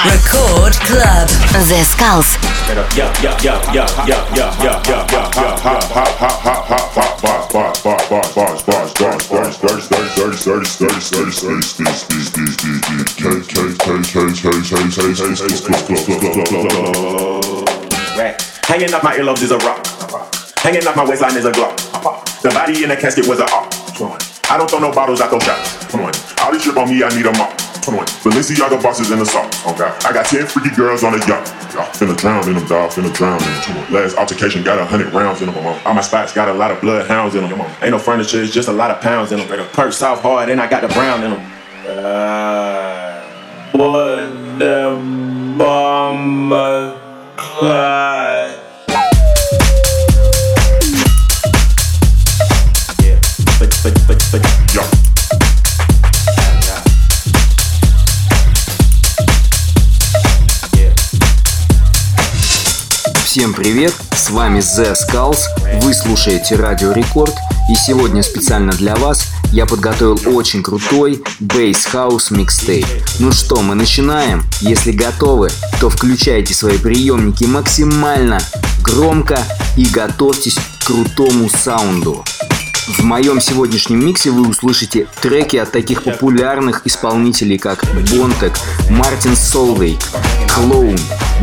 time. Record Club. The Skulls. Hanging up my earlobes is a rock. Hanging up my waistline is a glock. The body in the casket was a op. I don't throw no bottles, I throw shots. All this shit on me, I need a mop. Come on. Balenciaga bosses in the salt. Okay. I got 10 freaky girls on the yacht. Y'all finna drown in them, dog. Finna drown in them. Last altercation got a hundred rounds in them. All my spots got a lot of bloodhounds in them. Ain't no furniture, it's just a lot of pounds in them. Perk south hard, and I got the brown in them. Uh, what the bomber cry. Yeah, but, but, but, but, yo. Всем привет, с вами The Skulls, вы слушаете Радио Рекорд, и сегодня специально для вас я подготовил очень крутой Bass House микстейп. Ну что, мы начинаем? Если готовы, то включайте свои приемники максимально громко и готовьтесь к крутому саунду. В моем сегодняшнем миксе вы услышите треки от таких популярных исполнителей, как Бонтек, Мартин Солвей, Клоун,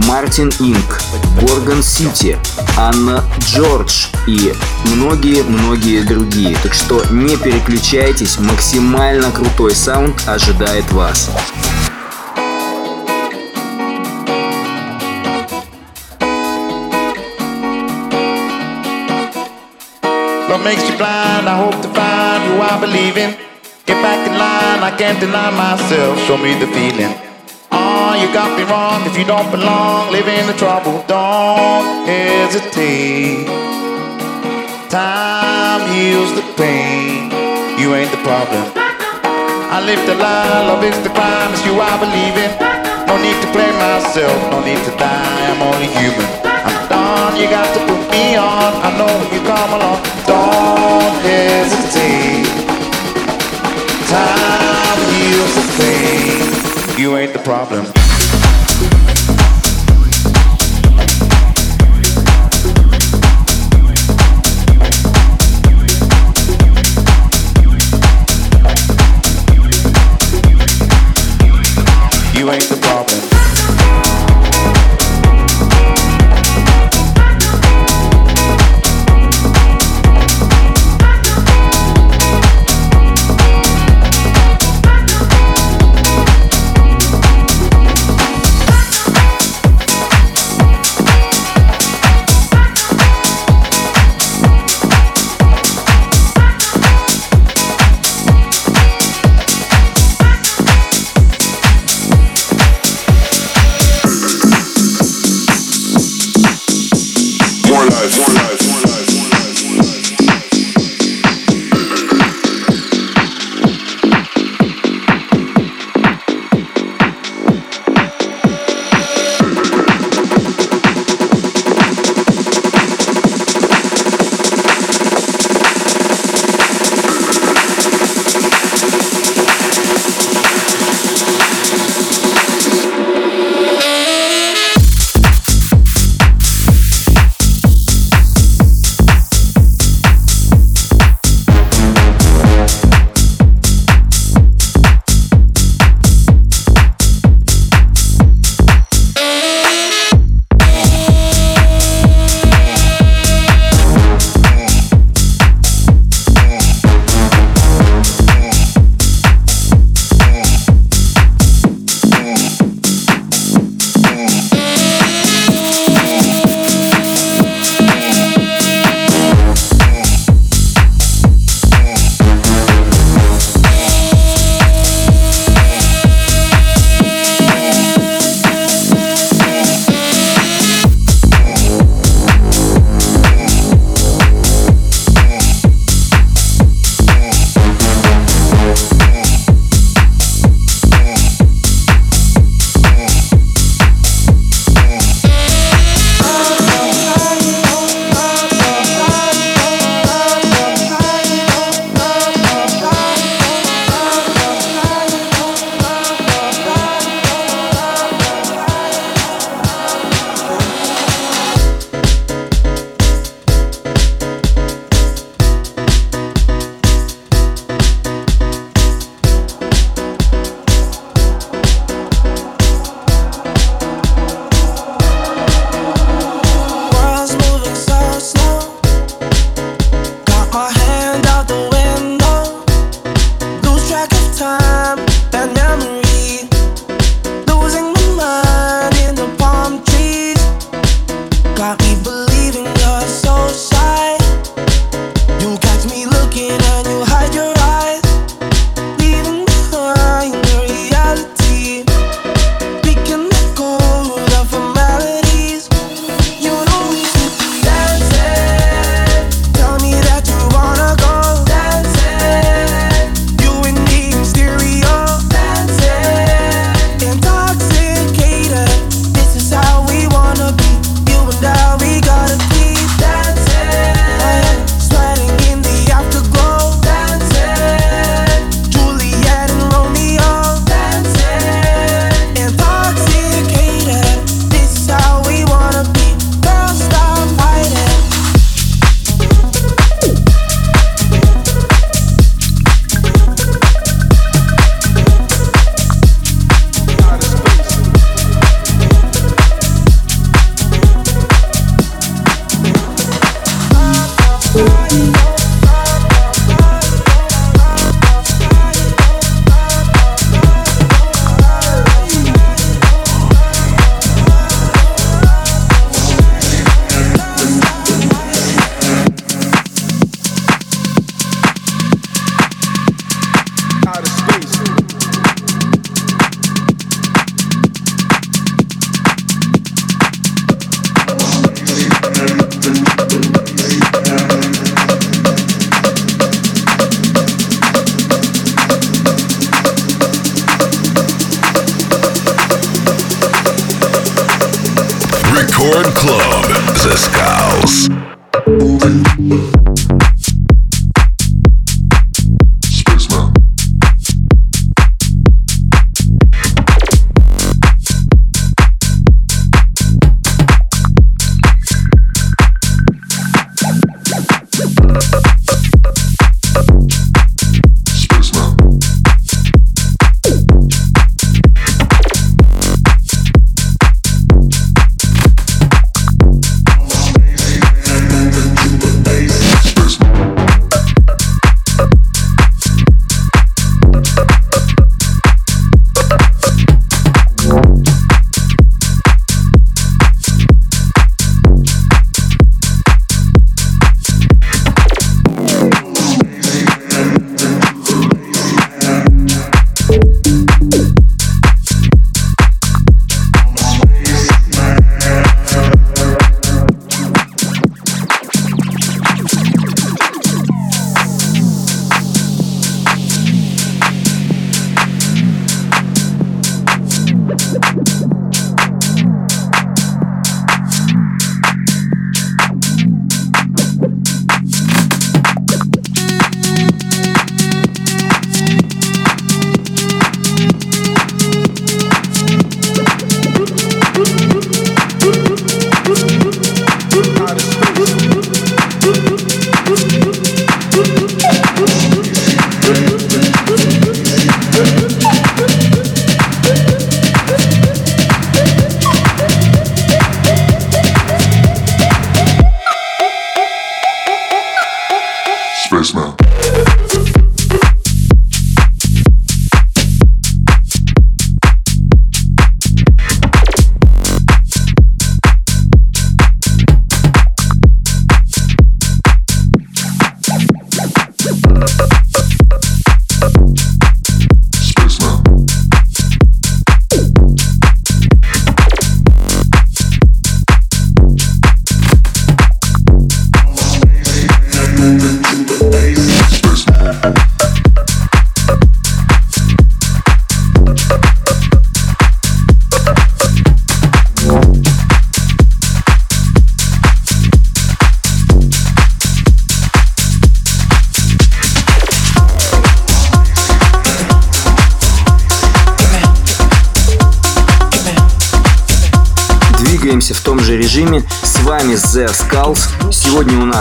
Мартин Инк, Горгон Сити, Анна Джордж и многие-многие другие. Так что не переключайтесь, максимально крутой саунд ожидает вас. What makes you blind? I hope to find who I believe in. Get back in line, I can't deny myself. Show me the feeling. Oh, you got me wrong. If you don't belong, live in the trouble. Don't hesitate. Time heals the pain. You ain't the problem. I live the lie, love is the crime. It's you I believe in. No need to play myself, no need to die. I'm only human. I'm done. You got to put me on. I know when you come along. Don't hesitate. Time heals the pain. You ain't the problem.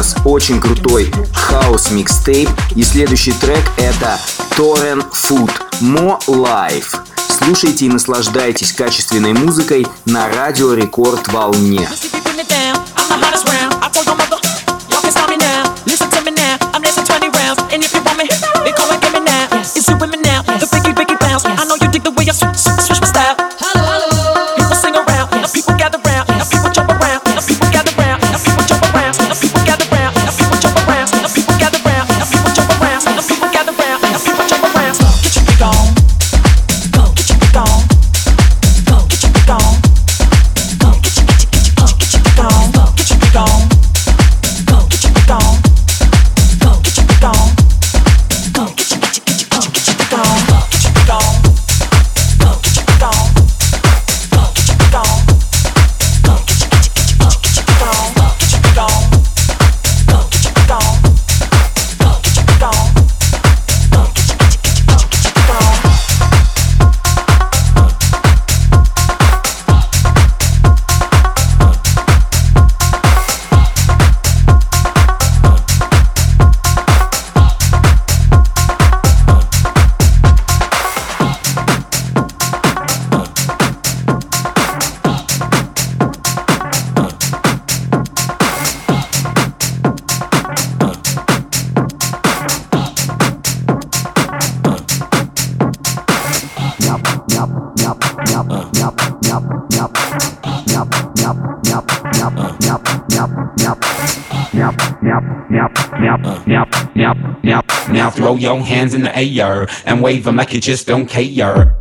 Нас очень крутой хаос микстейп. И следующий трек это Torrent Food More Life. Слушайте и наслаждайтесь качественной музыкой на радио Рекорд Волне. Your hands in the air and wave them like you just don't care.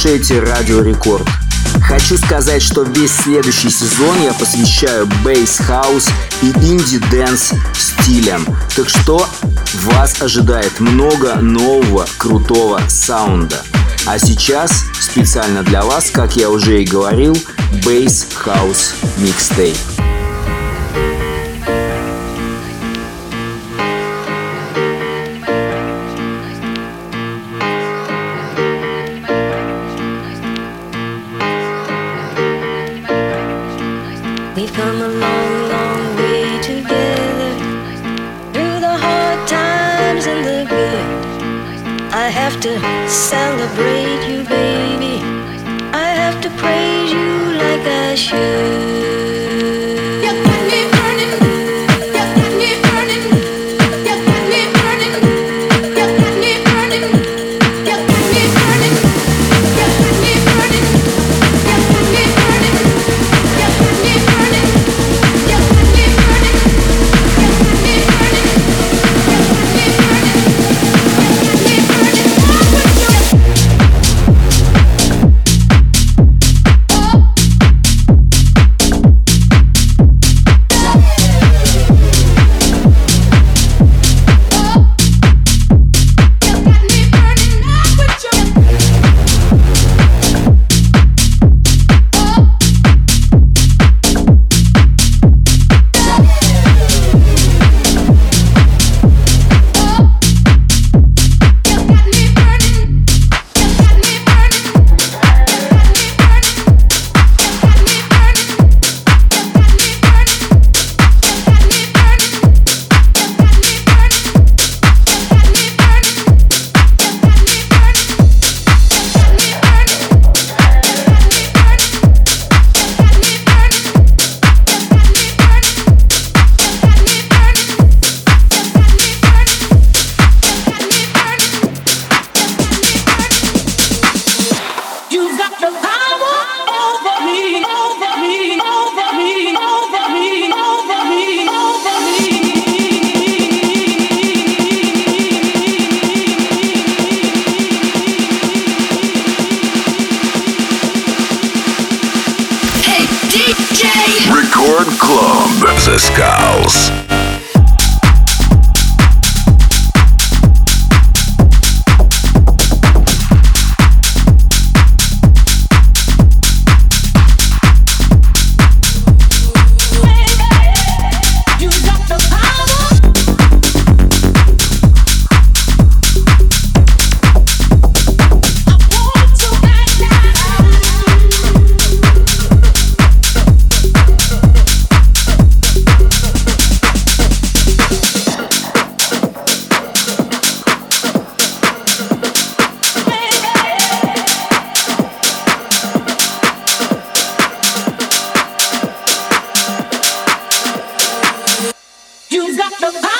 Слушаете Радио Рекорд. Хочу сказать, что весь следующий сезон я посвящаю бейс-хаус и инди-дэнс стилям. Так что вас ожидает много нового крутого саунда. А сейчас специально для вас, как я уже и говорил, Bass House the vibe.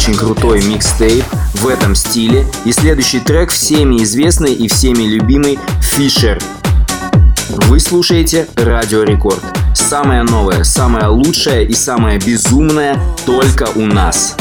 очень крутой микстейп в этом стиле. И следующий трек всеми известный и всеми любимый Fisher. Вы слушаете Радио Рекорд. Самое новое, самое лучшее и самое безумное только у нас.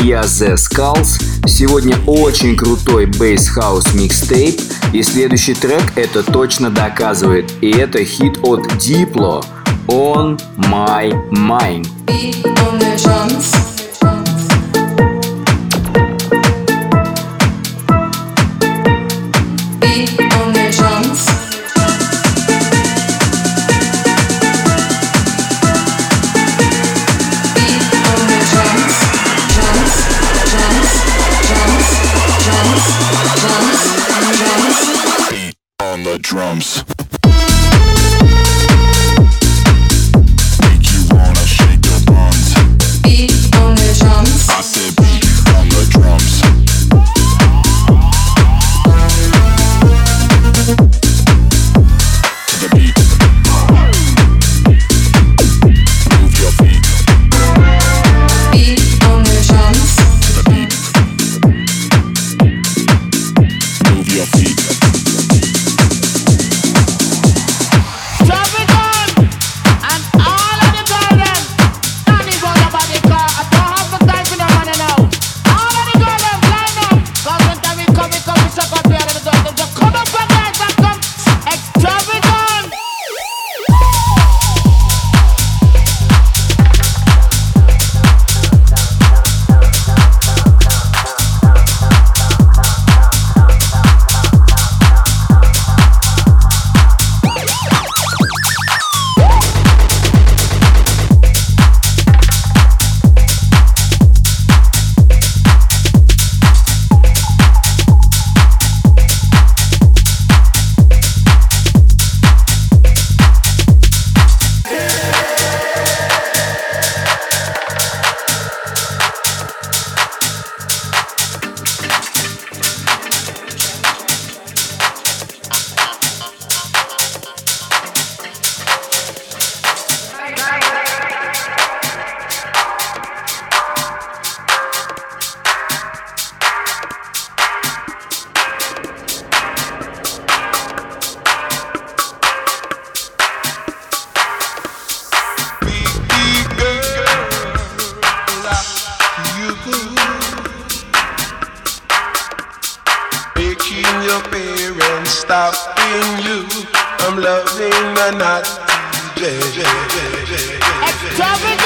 С вами я, The Skulls. Сегодня очень крутой Bass House микстейп, и следующий трек это точно доказывает. И это хит от Diplo On My Mind. drums. Making your parents stop you. I'm loving and not. Extravagant.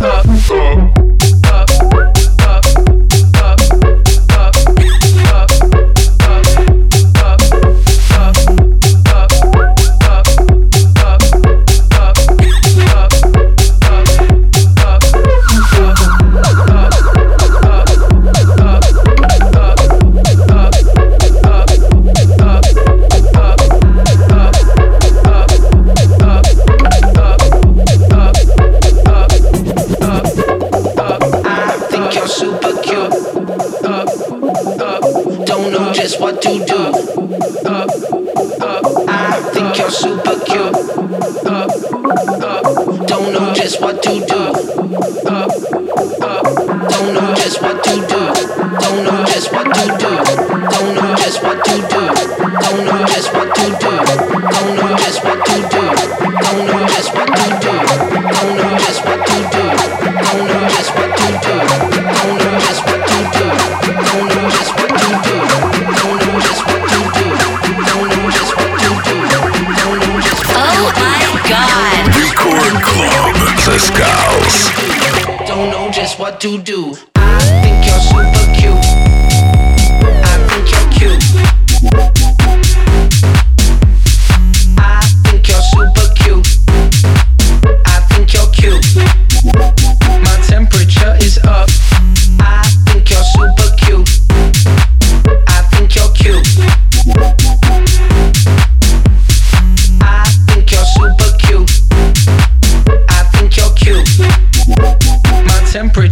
Up.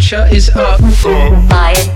temperature is up. Buy it.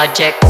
Technologic.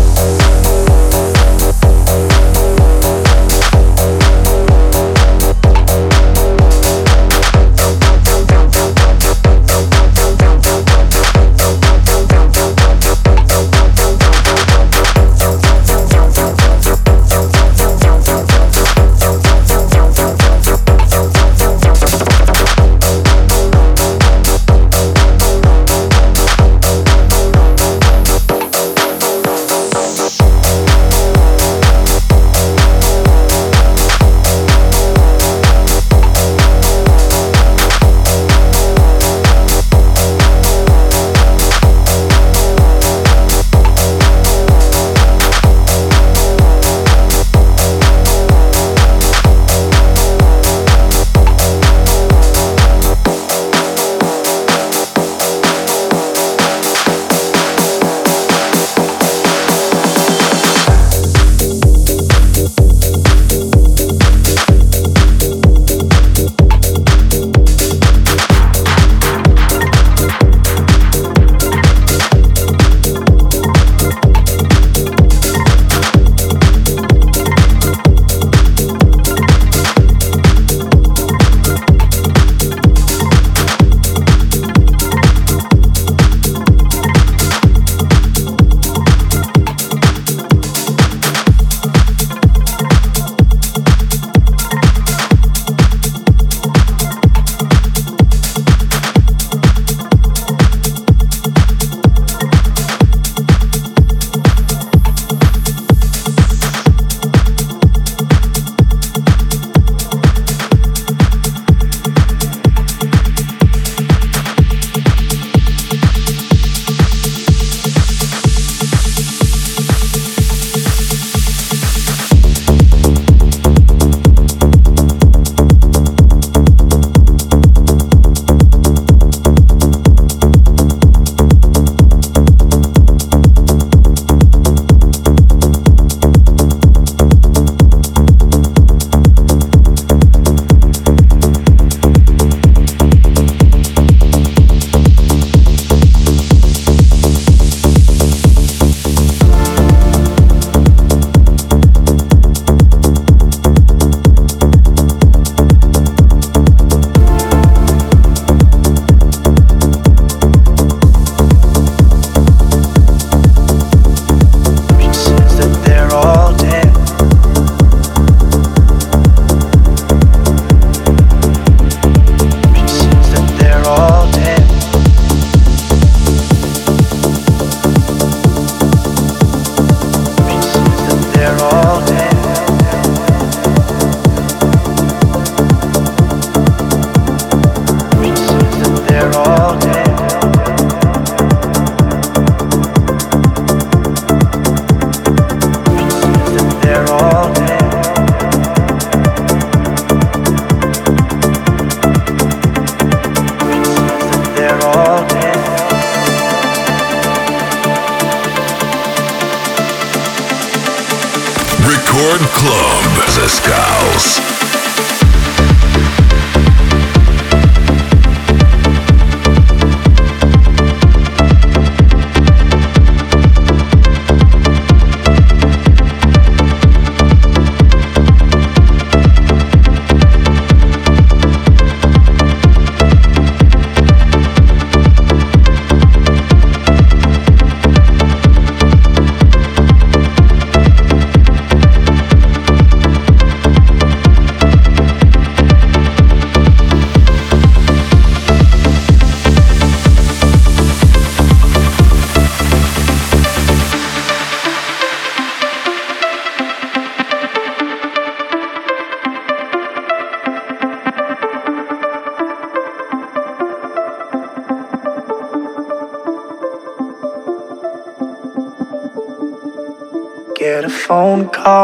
Record Club Zeskullz.